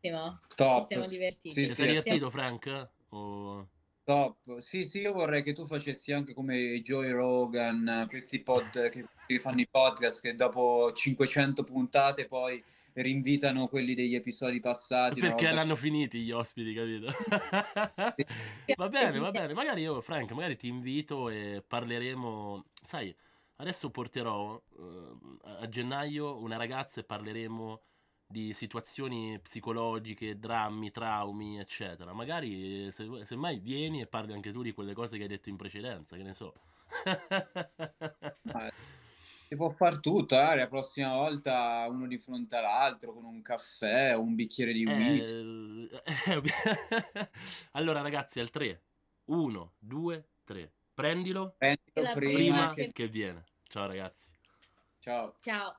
No, Top. Ci siamo divertiti. Sì, Ti sei divertito Frank? O... Top. Sì, sì, io vorrei che tu facessi anche come Joey Rogan, questi pod che fanno i podcast che dopo 500 puntate poi rinvitano quelli degli episodi passati. Perché volta... l'hanno finiti gli ospiti, capito? va bene, va bene. Magari io, Frank, magari ti invito e parleremo. Sai, adesso porterò uh, a gennaio una ragazza e parleremo di situazioni psicologiche, drammi, traumi, eccetera. Magari se, se mai vieni e parli anche tu di quelle cose che hai detto in precedenza, che ne so. Si può far tutto, eh? la prossima volta uno di fronte all'altro con un caffè o un bicchiere di whisky. Eh, allora ragazzi, al 3. 1, 2, 3. Prendilo, Prendilo prima, prima che... che viene. Ciao ragazzi. Ciao. Ciao.